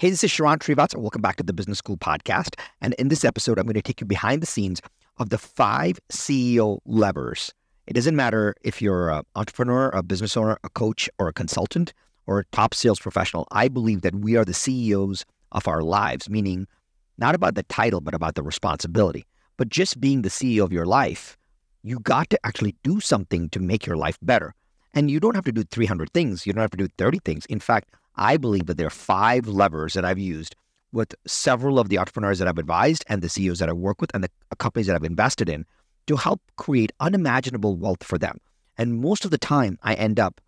Hey, this is Sharran Srivatsaa. Welcome back to the Business School podcast. And in this episode, I'm going to take you behind the scenes of the five CEO levers. It doesn't matter if you're an entrepreneur, a business owner, a coach, or a consultant, or a top sales professional. I believe that we are the CEOs of our lives, meaning not about the title, but about the responsibility. But just being the CEO of your life, you got to actually do something to make your life better. And you don't have to do 300 things. You don't have to do 30 things. In fact, I believe that there are five levers that I've used with several of the entrepreneurs that I've advised and the CEOs that I work with and the companies that I've invested in to help create unimaginable wealth for them. And most of the time, I end up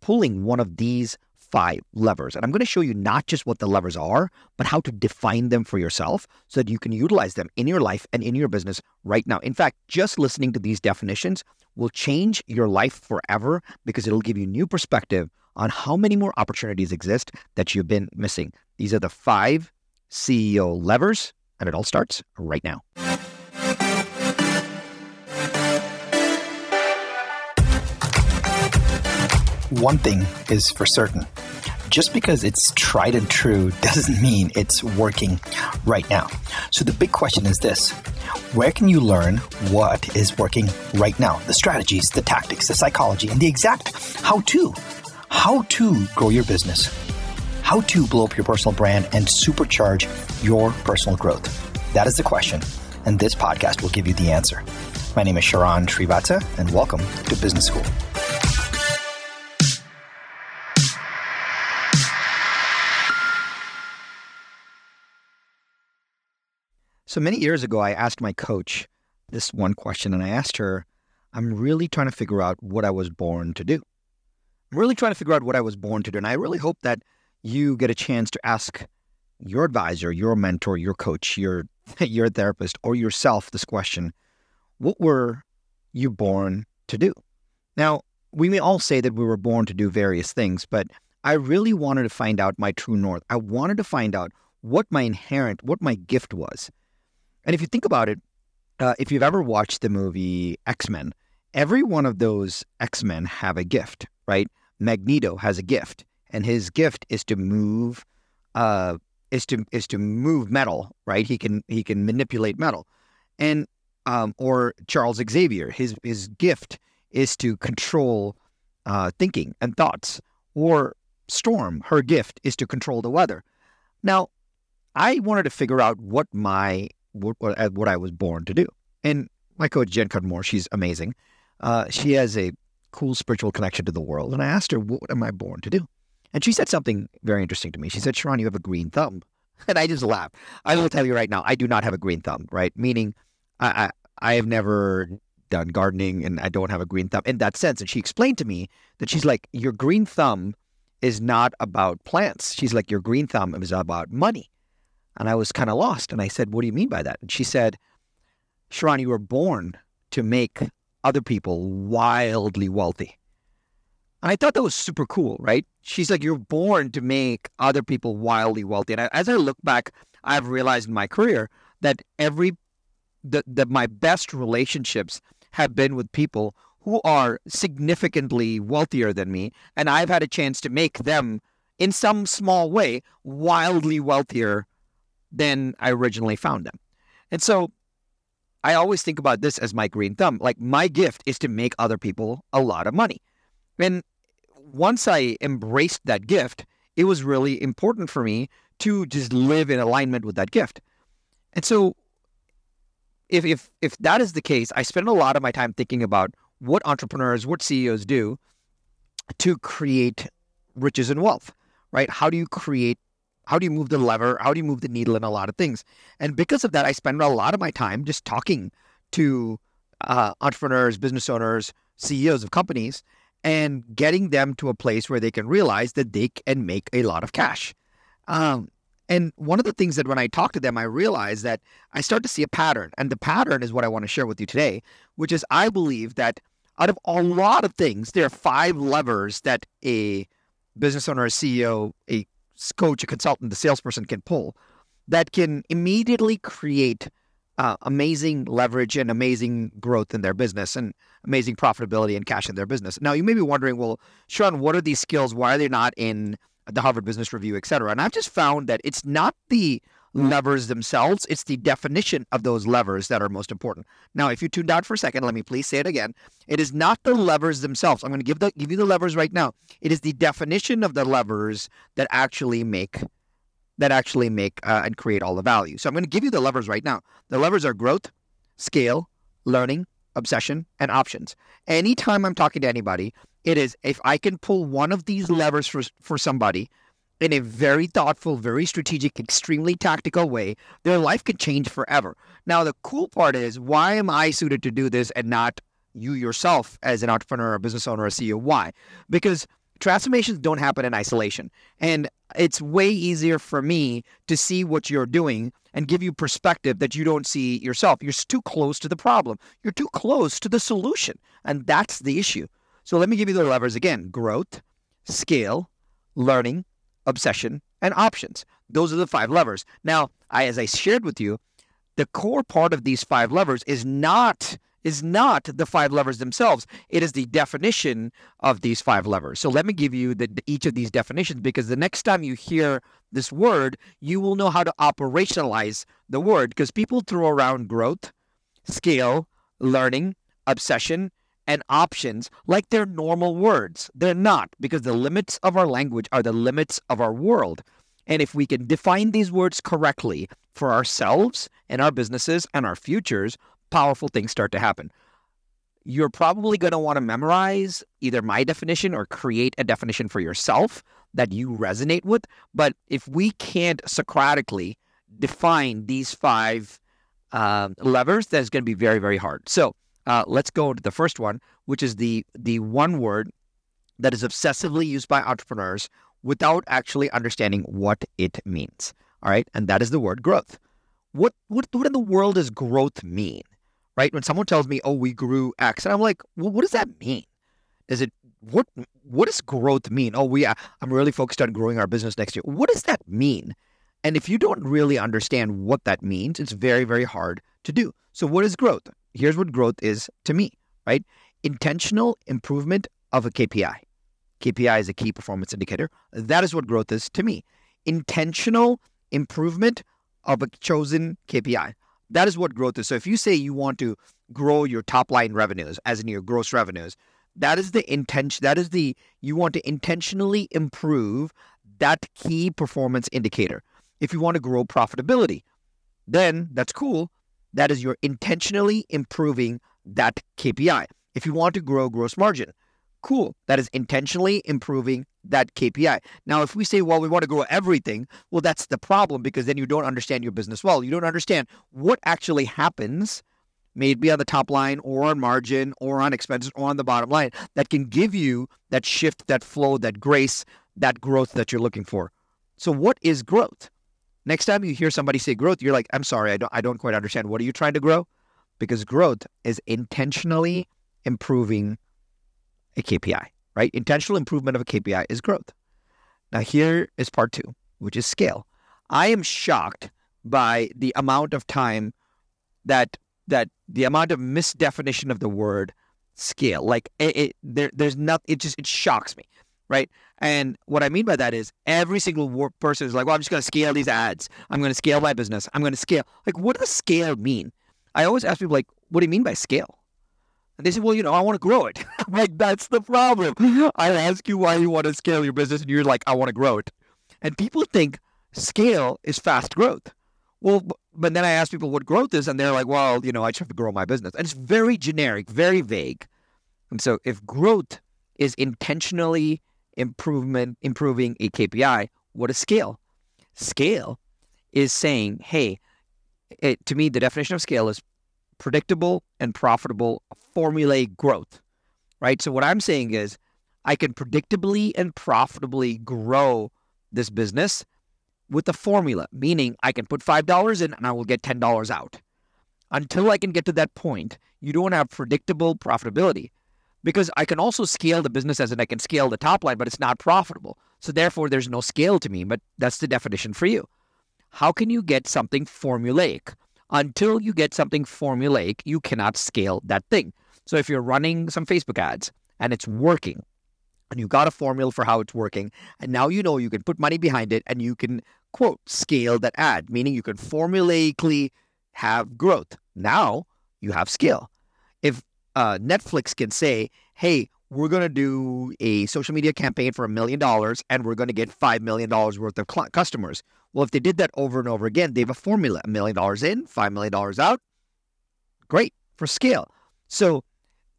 pulling one of these five levers. And I'm going to show you not just what the levers are, but how to define them for yourself so that you can utilize them in your life and in your business right now. In fact, just listening to these definitions will change your life forever because it'll give you new perspective on how many more opportunities exist that you've been missing. These are the five CEO levers, and it all starts right now. One thing is for certain just because it's tried and true doesn't mean it's working right now. So the big question is this where can you learn what is working right now? The strategies, the tactics, the psychology, and the exact how to how to grow your business, how to blow up your personal brand and supercharge your personal growth. That is the question, and this podcast will give you the answer. My name is Sharran Srivatsaa, and welcome to Business School. So many years ago, I asked my coach this one question, and I asked her, I'm really trying to figure out what I was born to do. I'm really trying to figure out what I was born to do. And I really hope that you get a chance to ask your advisor, your mentor, your coach, your your therapist, or yourself this question. What were you born to do? Now, we may all say that we were born to do various things, but I really wanted to find out my true north. I wanted to find out what my inherent, what my gift was. And if you think about it, uh, if you've ever watched the movie X Men, every one of those X Men have a gift, right? Magneto has a gift, and his gift is to move, uh, is to is to move metal, right? He can he can manipulate metal, and um, or Charles Xavier, his his gift is to control uh, thinking and thoughts, or Storm, her gift is to control the weather. Now, I wanted to figure out what my what, what, what I was born to do, and my coach Jen Cudmore, she's amazing. Uh, she has a cool spiritual connection to the world. And I asked her, what am I born to do? And she said something very interesting to me. She said, Sharran, you have a green thumb. And I just laughed. I will tell you right now, I do not have a green thumb, right? Meaning I, I, I have never done gardening and I don't have a green thumb in that sense. And she explained to me that she's like, your green thumb is not about plants. She's like, your green thumb is about money. And I was kind of lost. And I said, what do you mean by that? And she said, Sharran, you were born to make other people wildly wealthy. And I thought that was super cool, right? She's like, you're born to make other people wildly wealthy. And as I look back, I've realized in my career that every that, that my best relationships have been with people who are significantly wealthier than me, and I've had a chance to make them, in some small way, wildly wealthier than I originally found them. And so I always think about this as my green thumb. Like my gift is to make other people a lot of money. And once I embraced that gift, it was really important for me to just live in alignment with that gift. And so if if if that is the case, I spend a lot of my time thinking about what entrepreneurs, what CEOs do to create riches and wealth, right? How do you create how do you move the lever? How do you move the needle in a lot of things? And because of that, I spend a lot of my time just talking to uh, entrepreneurs, business owners, CEOs of companies, and getting them to a place where they can realize that they can make a lot of cash. Um, and one of the things that when I talk to them, I realize that I start to see a pattern. And the pattern is what I want to share with you today, which is I believe that out of a lot of things, there are five levers that a business owner, a CEO, a coach, a consultant, the salesperson can pull that can immediately create uh, amazing leverage and amazing growth in their business and amazing profitability and cash in their business. Now, you may be wondering, well, Sharran, what are these skills? Why are they not in the Harvard Business Review, et cetera. And I've just found that it's not the levers themselves, it's the definition of those levers that are most important. Now, if you tuned out for a second, let me please say it again. It is not the levers themselves. I'm going to give the give you the levers right now. It is the definition of the levers that actually make that actually make uh, and create all the value. So I'm going to give you the levers right now. The levers are growth, scale, learning, obsession, and options. Anytime I'm talking to anybody, it is if I can pull one of these levers for, for somebody in a very thoughtful, very strategic, extremely tactical way, their life can change forever. Now, the cool part is why am I suited to do this and not you yourself as an entrepreneur, a business owner, a CEO? Why? Because transformations don't happen in isolation. And it's way easier for me to see what you're doing and give you perspective that you don't see yourself. You're too close to the problem. You're too close to the solution. And that's the issue. So let me give you the levers again growth, scale, learning, obsession, and options. Those are the five levers. Now, I, as I shared with you, the core part of these five levers is not is not the five levers themselves. It is the definition of these five levers. So let me give you the, each of these definitions because the next time you hear this word, you will know how to operationalize the word because people throw around growth, scale, learning, obsession, and options like they're normal words. They're not because the limits of our language are the limits of our world. And if we can define these words correctly for ourselves and our businesses and our futures, powerful things start to happen. You're probably going to want to memorize either my definition or create a definition for yourself that you resonate with. But if we can't Socratically define these five uh, levers, that's going to be very, very hard. So uh, let's go to the first one, which is the the one word that is obsessively used by entrepreneurs without actually understanding what it means. All right, and that is the word growth. What what what in the world does growth mean? right? When someone tells me, "Oh, we grew X," and I'm like, "Well, what does that mean? Is it what what does growth mean? Oh, we I'm really focused on growing our business next year. What does that mean? And if you don't really understand what that means, it's very very hard to do. So, what is growth? Here's what growth is to me, right? Intentional improvement of a KPI. KPI is a key performance indicator. That is what growth is to me. Intentional improvement of a chosen KPI. That is what growth is. So if you say you want to grow your top line revenues, as in your gross revenues, that is the intention. That is the you want to intentionally improve that key performance indicator. If you want to grow profitability, then that's cool. That is you're intentionally improving that KPI. If you want to grow gross margin, cool. That is intentionally improving that KPI. Now, if we say, well, we want to grow everything, well, that's the problem because then you don't understand your business well. You don't understand what actually happens, maybe on the top line or on margin or on expenses or on the bottom line, that can give you that shift, that flow, that grace, that growth that you're looking for. So, what is growth? Next time you hear somebody say growth, you're like, I'm sorry, I don't, I don't quite understand. What are you trying to grow? Because growth is intentionally improving a KPI, right? Intentional improvement of a KPI is growth. Now, here is part two, which is scale. I am shocked by the amount of time that that the amount of misdefinition of the word scale. Like it, it there, there's not. It just it shocks me, right? And what I mean by that is every single person is like, well, I'm just going to scale these ads. I'm going to scale my business. I'm going to scale. Like, what does scale mean? I always ask people like, what do you mean by scale? And they say, well, you know, I want to grow it. like, that's the problem. I ask you why you want to scale your business, and you're like, I want to grow it. And people think scale is fast growth. Well, but then I ask people what growth is, and they're like, well, you know, I just have to grow my business. And it's very generic, very vague. And so if growth is intentionally improvement improving a KPI, what is scale? Scale is saying, hey, it, to me, the definition of scale is predictable and profitable formulaic growth, right? So what I'm saying is I can predictably and profitably grow this business with a formula, meaning I can put $5 in and I will get $10 out. Until I can get to that point, you don't have predictable profitability because I can also scale the business as in I can scale the top line, but it's not profitable. So therefore, there's no scale to me, but that's the definition for you. How can you get something formulaic? Until you get something formulaic, you cannot scale that thing. So if you're running some Facebook ads and it's working, and you got a formula for how it's working. And now you know you can put money behind it and you can, quote, scale that ad, meaning you can formulaically have growth. Now you have scale. If uh, Netflix can say, hey, we're going to do a social media campaign for a million dollars and we're going to get $5 million worth of cl- customers. Well, if they did that over and over again, they have a formula a million dollars in, $5 million out. Great for scale. So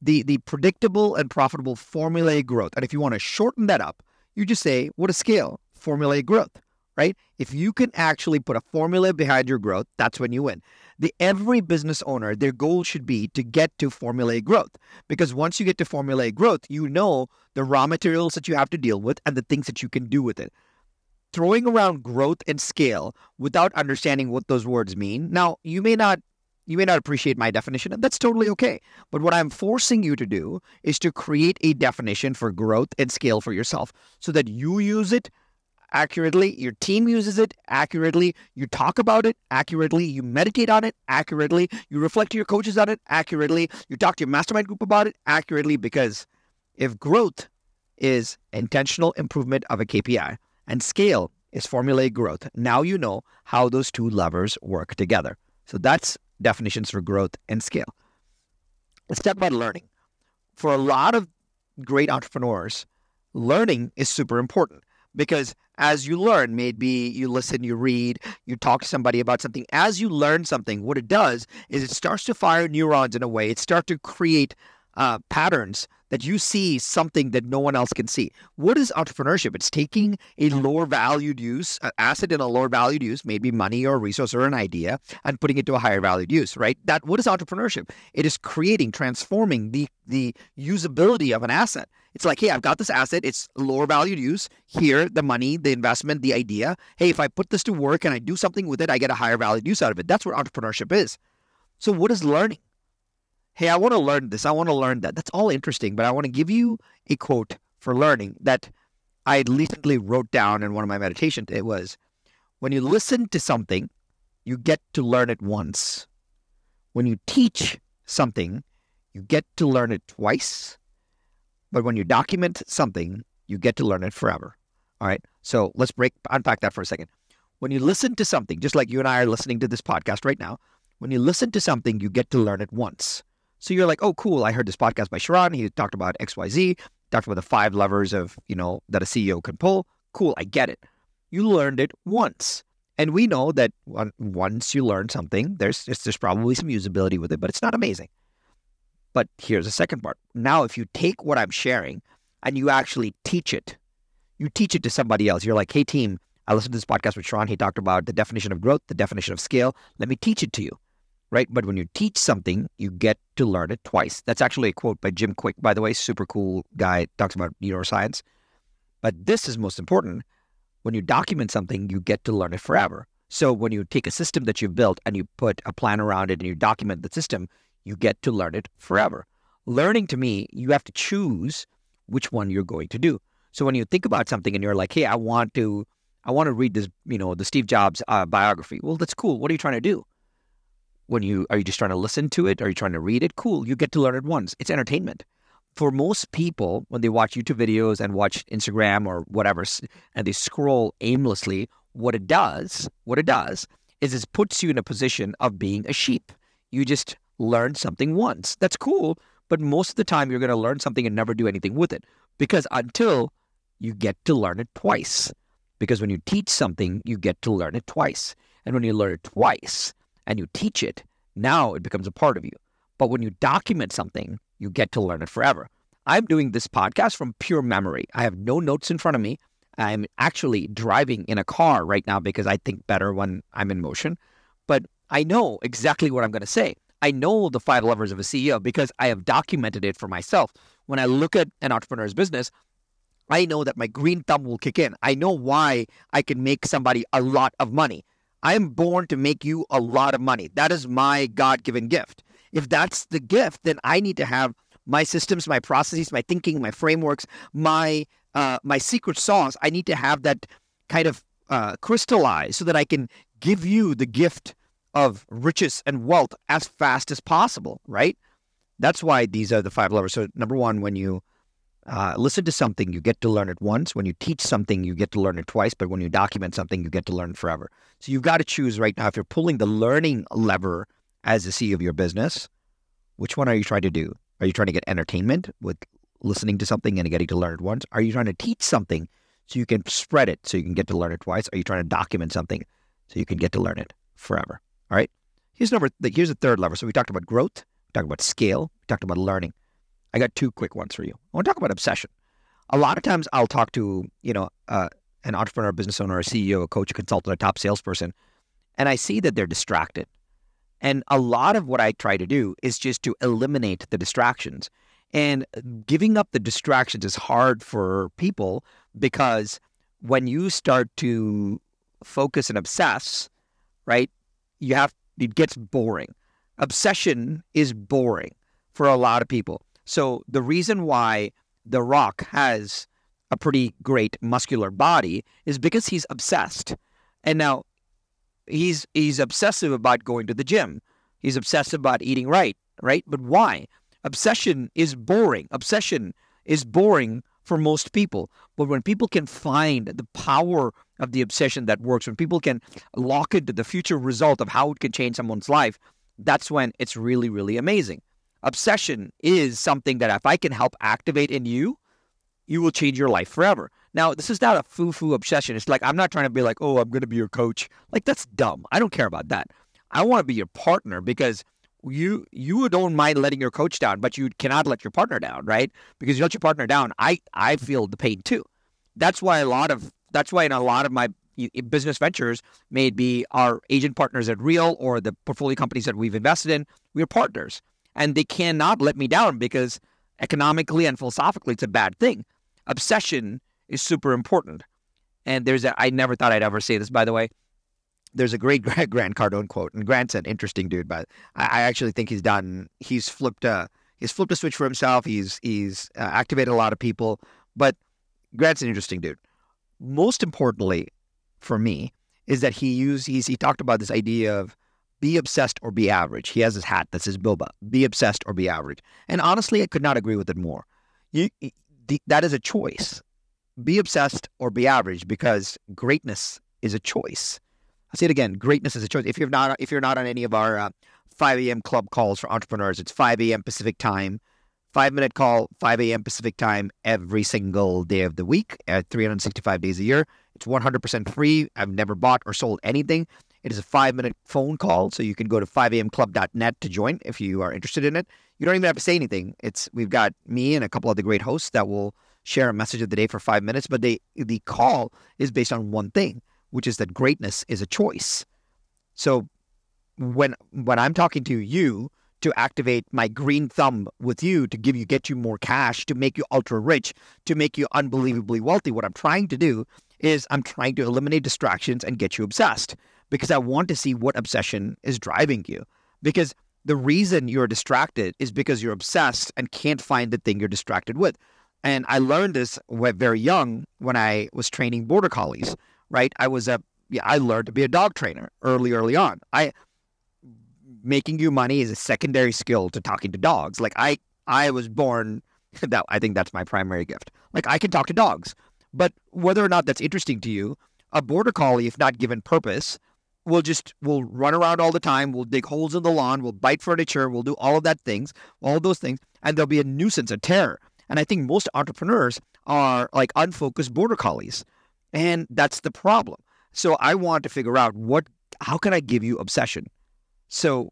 the, the predictable and profitable formulaic growth. And if you want to shorten that up, you just say, what is scale? Formulaic growth, right? If you can actually put a formula behind your growth, that's when you win the every business owner, their goal should be to get to formulaic growth. Because once you get to formulaic growth, you know the raw materials that you have to deal with and the things that you can do with it. Throwing around growth and scale without understanding what those words mean. Now, you may not you may not appreciate my definition, and that's totally okay. But what I'm forcing you to do is to create a definition for growth and scale for yourself so that you use it accurately, your team uses it accurately, you talk about it accurately, you meditate on it accurately, you reflect to your coaches on it accurately, you talk to your mastermind group about it accurately because if growth is intentional improvement of a KPI and scale is formulaic growth, now you know how those two levers work together. So that's definitions for growth and scale. Let's talk about learning. For a lot of great entrepreneurs, learning is super important because as you learn, maybe you listen, you read, you talk to somebody about something. As you learn something, what it does is it starts to fire neurons in a way. It starts to create uh, patterns that you see something that no one else can see. What is entrepreneurship? It's taking a lower valued use, an asset in a lower valued use, maybe money or a resource or an idea, and putting it to a higher valued use, right? That what is entrepreneurship? It is creating, transforming the the usability of an asset. It's like, hey, I've got this asset, it's lower valued use. Here, the money, the investment, the idea. Hey, if I put this to work and I do something with it, I get a higher valued use out of it. That's what entrepreneurship is. So what is learning? hey, I want to learn this, I want to learn that. That's all interesting, but I want to give you a quote for learning that I recently wrote down in one of my meditations. It was, when you listen to something, you get to learn it once. When you teach something, you get to learn it twice. But when you document something, you get to learn it forever. All right. So let's break unpack that for a second. When you listen to something, just like you and I are listening to this podcast right now, when you listen to something, you get to learn it once. So you're like, oh, cool. I heard this podcast by Sharran. He talked about XYZ, talked about the five levers of, you know, that a CEO can pull. Cool. I get it. You learned it once. And we know that once you learn something, there's, there's probably some usability with it, but it's not amazing. But here's the second part. Now, if you take what I'm sharing and you actually teach it, you teach it to somebody else. You're like, hey, team, I listened to this podcast with Sharran. He talked about the definition of growth, the definition of scale. Let me teach it to you right? But when you teach something, you get to learn it twice. That's actually a quote by Jim Kwik, by the way, super cool guy, talks about neuroscience. But this is most important. When you document something, you get to learn it forever. So when you take a system that you've built and you put a plan around it and you document the system, you get to learn it forever. Learning to me, you have to choose which one you're going to do. So when you think about something and you're like, hey, I want to, I want to read this, you know, the Steve Jobs uh, biography. Well, that's cool. What are you trying to do? when you are you just trying to listen to it? Are you trying to read it? Cool, you get to learn it once. It's entertainment. For most people, when they watch YouTube videos and watch Instagram or whatever, and they scroll aimlessly, what it does, what it does, is it puts you in a position of being a sheep. You just learn something once. That's cool, but most of the time you're going to learn something and never do anything with it because until you get to learn it twice. Because when you teach something, you get to learn it twice. And when you learn it twice, and you teach it, now it becomes a part of you. But when you document something, you get to learn it forever. I'm doing this podcast from pure memory. I have no notes in front of me. I'm actually driving in a car right now because I think better when I'm in motion. But I know exactly what I'm going to say. I know the five levers of a CEO because I have documented it for myself. When I look at an entrepreneur's business, I know that my green thumb will kick in. I know why I can make somebody a lot of money. I am born to make you a lot of money. That is my God given gift. If that's the gift, then I need to have my systems, my processes, my thinking, my frameworks, my uh, my secret sauce. I need to have that kind of uh, crystallized so that I can give you the gift of riches and wealth as fast as possible. Right? That's why these are the five levers. So number one, when you Uh, listen to something, you get to learn it once. When you teach something, you get to learn it twice. But when you document something, you get to learn forever. So you've got to choose right now if you're pulling the learning lever as the CEO of your business, which one are you trying to do? Are you trying to get entertainment with listening to something and getting to learn it once? Are you trying to teach something so you can spread it so you can get to learn it twice? Are you trying to document something so you can get to learn it forever? All right. Here's number. Here's the third lever. So we talked about growth, we talked about scale, we talked about learning. I got two quick ones for you. I want to talk about obsession. A lot of times I'll talk to, you know, uh, an entrepreneur, a business owner, a CEO, a coach, a consultant, a top salesperson, and I see that they're distracted. And a lot of what I try to do is just to eliminate the distractions. And giving up the distractions is hard for people because when you start to focus and obsess, right, you have it gets boring. Obsession is boring for a lot of people. So the reason why The Rock has a pretty great muscular body is because he's obsessed. And now he's he's obsessive about going to the gym. He's obsessive about eating right, right? But why? Obsession is boring. Obsession is boring for most people. But when people can find the power of the obsession that works, when people can lock into the future result of how it can change someone's life, that's when it's really, really amazing obsession is something that if I can help activate in you, you will change your life forever. Now, this is not a foo foo obsession. It's like, I'm not trying to be like, oh, I'm going to be your coach. Like, that's dumb. I don't care about that. I want to be your partner because you you don't mind letting your coach down, but you cannot let your partner down, right? Because you let your partner down, I I feel the pain too. That's why a lot of that's why in a lot of my business ventures, may be our agent partners at Real or the portfolio companies that we've invested in, we're partners and they cannot let me down because economically and philosophically it's a bad thing. Obsession is super important. And there's a, I never thought I'd ever say this, by the way. There's a great Grant Cardone quote, and Grant's an interesting dude, but I, I actually think he's done. He's flipped a he's flipped a switch for himself. He's he's uh, activated a lot of people, but Grant's an interesting dude. Most importantly, for me, is that he used he's he talked about this idea of be obsessed or be average. He has his hat that says Boba. Be obsessed or be average. And honestly, I could not agree with it more. You, that is a choice. Be obsessed or be average because greatness is a choice. I'll say it again. Greatness is a choice. If you're not if you're not on any of our uh, 5 a.m. club calls for entrepreneurs, it's 5 a.m. Pacific time. Five minute call, 5 a.m. Pacific time every single day of the week, at 365 days a year. It's 100% free. I've never bought or sold anything. It is a five minute phone call, so you can go to 5amclub.net to join if you are interested in it. You don't even have to say anything. It's we've got me and a couple of the great hosts that will share a message of the day for five minutes, but they the call is based on one thing, which is that greatness is a choice. So when when I'm talking to you to activate my green thumb with you to give you get you more cash, to make you ultra rich, to make you unbelievably wealthy, what I'm trying to do is I'm trying to eliminate distractions and get you obsessed because I want to see what obsession is driving you. Because the reason you're distracted is because you're obsessed and can't find the thing you're distracted with. And I learned this very young when I was training border collies, right? I was a yeah, I learned to be a dog trainer early, early on. I making you money is a secondary skill to talking to dogs. Like I I was born that I think that's my primary gift. Like I can talk to dogs. But whether or not that's interesting to you, a border collie, if not given purpose, will just will run around all the time. We'll dig holes in the lawn. We'll bite furniture. We'll do all of that things, all those things, and there'll be a nuisance, a terror. And I think most entrepreneurs are like unfocused border collies, and that's the problem. So I want to figure out what, how can I give you obsession? So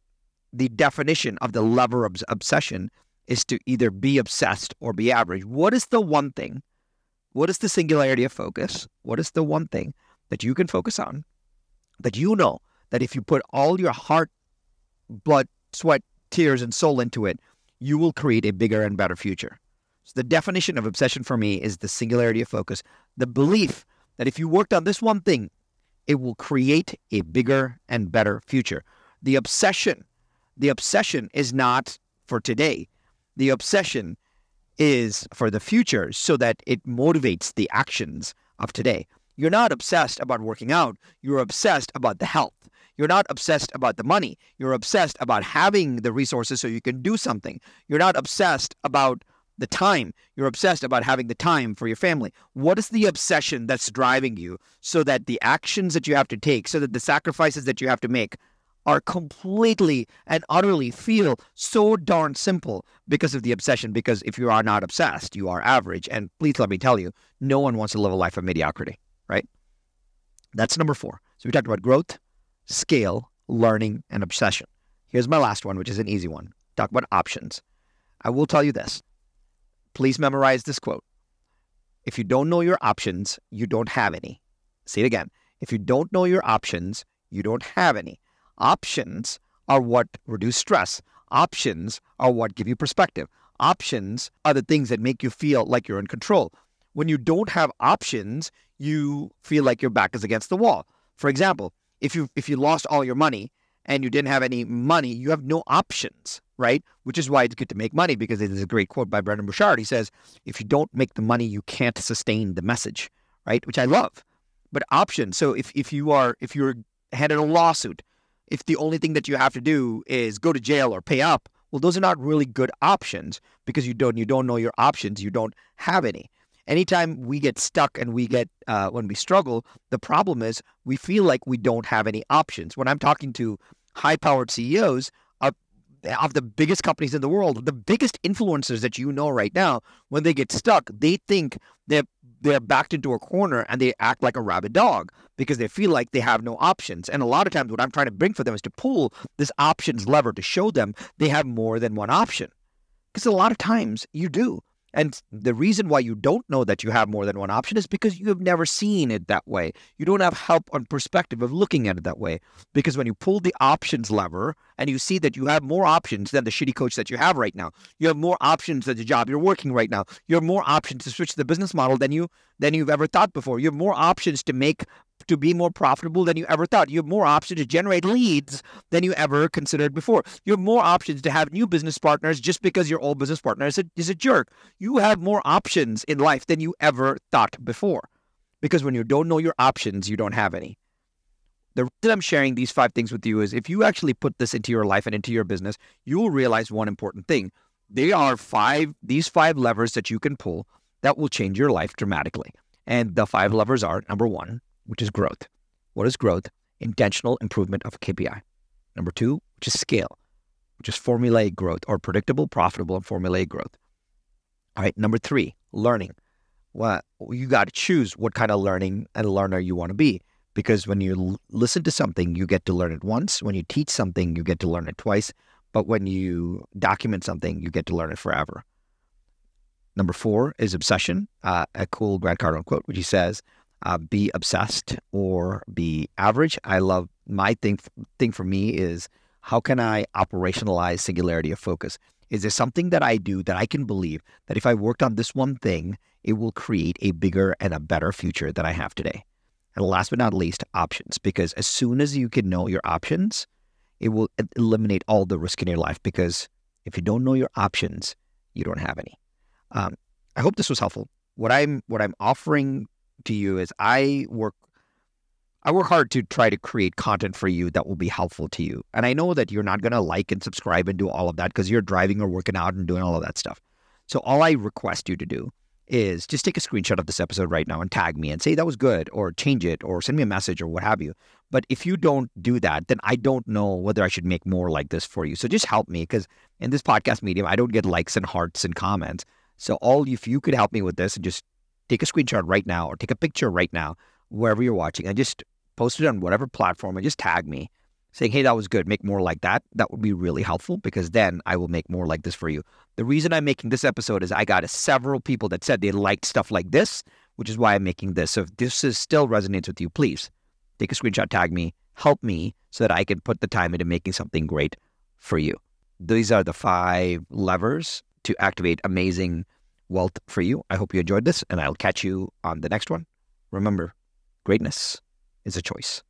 the definition of the lever of obsession is to either be obsessed or be average. What is the one thing? What is the singularity of focus? What is the one thing that you can focus on that you know that if you put all your heart, blood, sweat, tears, and soul into it, you will create a bigger and better future. So the definition of obsession for me is the singularity of focus, the belief that if you worked on this one thing, it will create a bigger and better future. The obsession, the obsession is not for today. The obsession is for the future so that it motivates the actions of today. You're not obsessed about working out. You're obsessed about the health. You're not obsessed about the money. You're obsessed about having the resources so you can do something. You're not obsessed about the time. You're obsessed about having the time for your family. What is the obsession that's driving you so that the actions that you have to take, so that the sacrifices that you have to make are completely and utterly feel so darn simple because of the obsession. Because if you are not obsessed, you are average. And please let me tell you, no one wants to live a life of mediocrity, right? That's number four. So we talked about growth, scale, learning, and obsession. Here's my last one, which is an easy one. Talk about options. I will tell you this. Please memorize this quote. If you don't know your options, you don't have any. Say it again. If you don't know your options, you don't have any. Options are what reduce stress. Options are what give you perspective. Options are the things that make you feel like you're in control. When you don't have options, you feel like your back is against the wall. For example, if you if you lost all your money and you didn't have any money, you have no options, right? Which is why it's good to make money because is a great quote by Brendon Burchard. He says, if you don't make the money, you can't sustain the message, right? Which I love. But options. So if, if you are if you're handed a lawsuit if the only thing that you have to do is go to jail or pay up, well, those are not really good options because you don't you don't know your options. You don't have any. Anytime we get stuck and we get uh, when we struggle, the problem is we feel like we don't have any options. When I'm talking to high-powered CEOs of, of the biggest companies in the world, the biggest influencers that you know right now, when they get stuck, they think they're they're backed into a corner and they act like a rabid dog because they feel like they have no options. And a lot of times, what I'm trying to bring for them is to pull this options lever to show them they have more than one option. Because a lot of times you do. And the reason why you don't know that you have more than one option is because you have never seen it that way. You don't have help on perspective of looking at it that way. Because when you pull the options lever and you see that you have more options than the shitty coach that you have right now, you have more options than the job you're working right now. You have more options to switch the business model than you than you've ever thought before. You have more options to make to be more profitable than you ever thought. You have more options to generate leads than you ever considered before. You have more options to have new business partners just because your old business partner is a, is a jerk. You have more options in life than you ever thought before. Because when you don't know your options, you don't have any. The reason I'm sharing these five things with you is if you actually put this into your life and into your business, you will realize one important thing. They are five, these five levers that you can pull that will change your life dramatically. And the five levers are number one, which is growth. What is growth? Intentional improvement of a KPI. Number two, which is scale, which is formulaic growth or predictable, profitable, and formulaic growth. All right. Number three, learning. Well, you got to choose what kind of learning and learner you want to be. Because when you l- listen to something, you get to learn it once. When you teach something, you get to learn it twice. But when you document something, you get to learn it forever. Number four is obsession, uh, a cool Grant Cardone quote, which he says, uh, be obsessed or be average. I love my thing. Thing for me is how can I operationalize singularity of focus? Is there something that I do that I can believe that if I worked on this one thing, it will create a bigger and a better future than I have today? And last but not least, options. Because as soon as you can know your options, it will eliminate all the risk in your life. Because if you don't know your options, you don't have any. Um, I hope this was helpful. What I'm what I'm offering to you is I work I work hard to try to create content for you that will be helpful to you. And I know that you're not going to like and subscribe and do all of that because you're driving or working out and doing all of that stuff. So all I request you to do is just take a screenshot of this episode right now and tag me and say that was good or change it or send me a message or what have you. But if you don't do that, then I don't know whether I should make more like this for you. So just help me because in this podcast medium, I don't get likes and hearts and comments. So all if you could help me with this and just take a screenshot right now or take a picture right now, wherever you're watching, and just post it on whatever platform and just tag me saying, hey, that was good, make more like that. That would be really helpful because then I will make more like this for you. The reason I'm making this episode is I got several people that said they liked stuff like this, which is why I'm making this. So if this is still resonates with you, please take a screenshot, tag me, help me so that I can put the time into making something great for you. These are the five levers to activate amazing wealth for you. I hope you enjoyed this, and I'll catch you on the next one. Remember, greatness is a choice.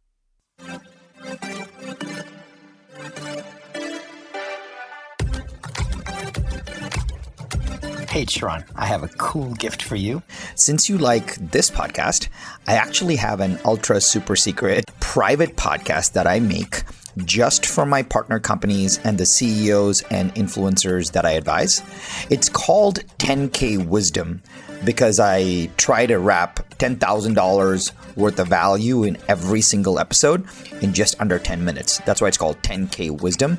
Hey, Sharran, I have a cool gift for you. Since you like this podcast, I actually have an ultra super secret private podcast that I make just for my partner companies and the CEOs and influencers that I advise. It's called 10K Wisdom because I try to wrap $10,000 worth of value in every single episode in just under 10 minutes. That's why it's called 10K Wisdom.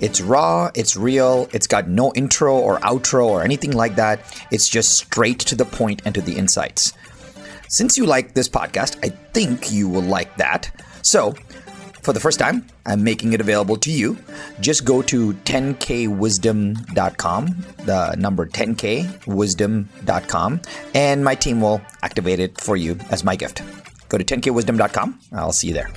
It's raw, it's real, it's got no intro or outro or anything like that. It's just straight to the point and to the insights. Since you like this podcast, I think you will like that. So, for the first time, I'm making it available to you. Just go to 10kwisdom.com, the number 10kwisdom.com, and my team will activate it for you as my gift. Go to 10kwisdom.com. I'll see you there.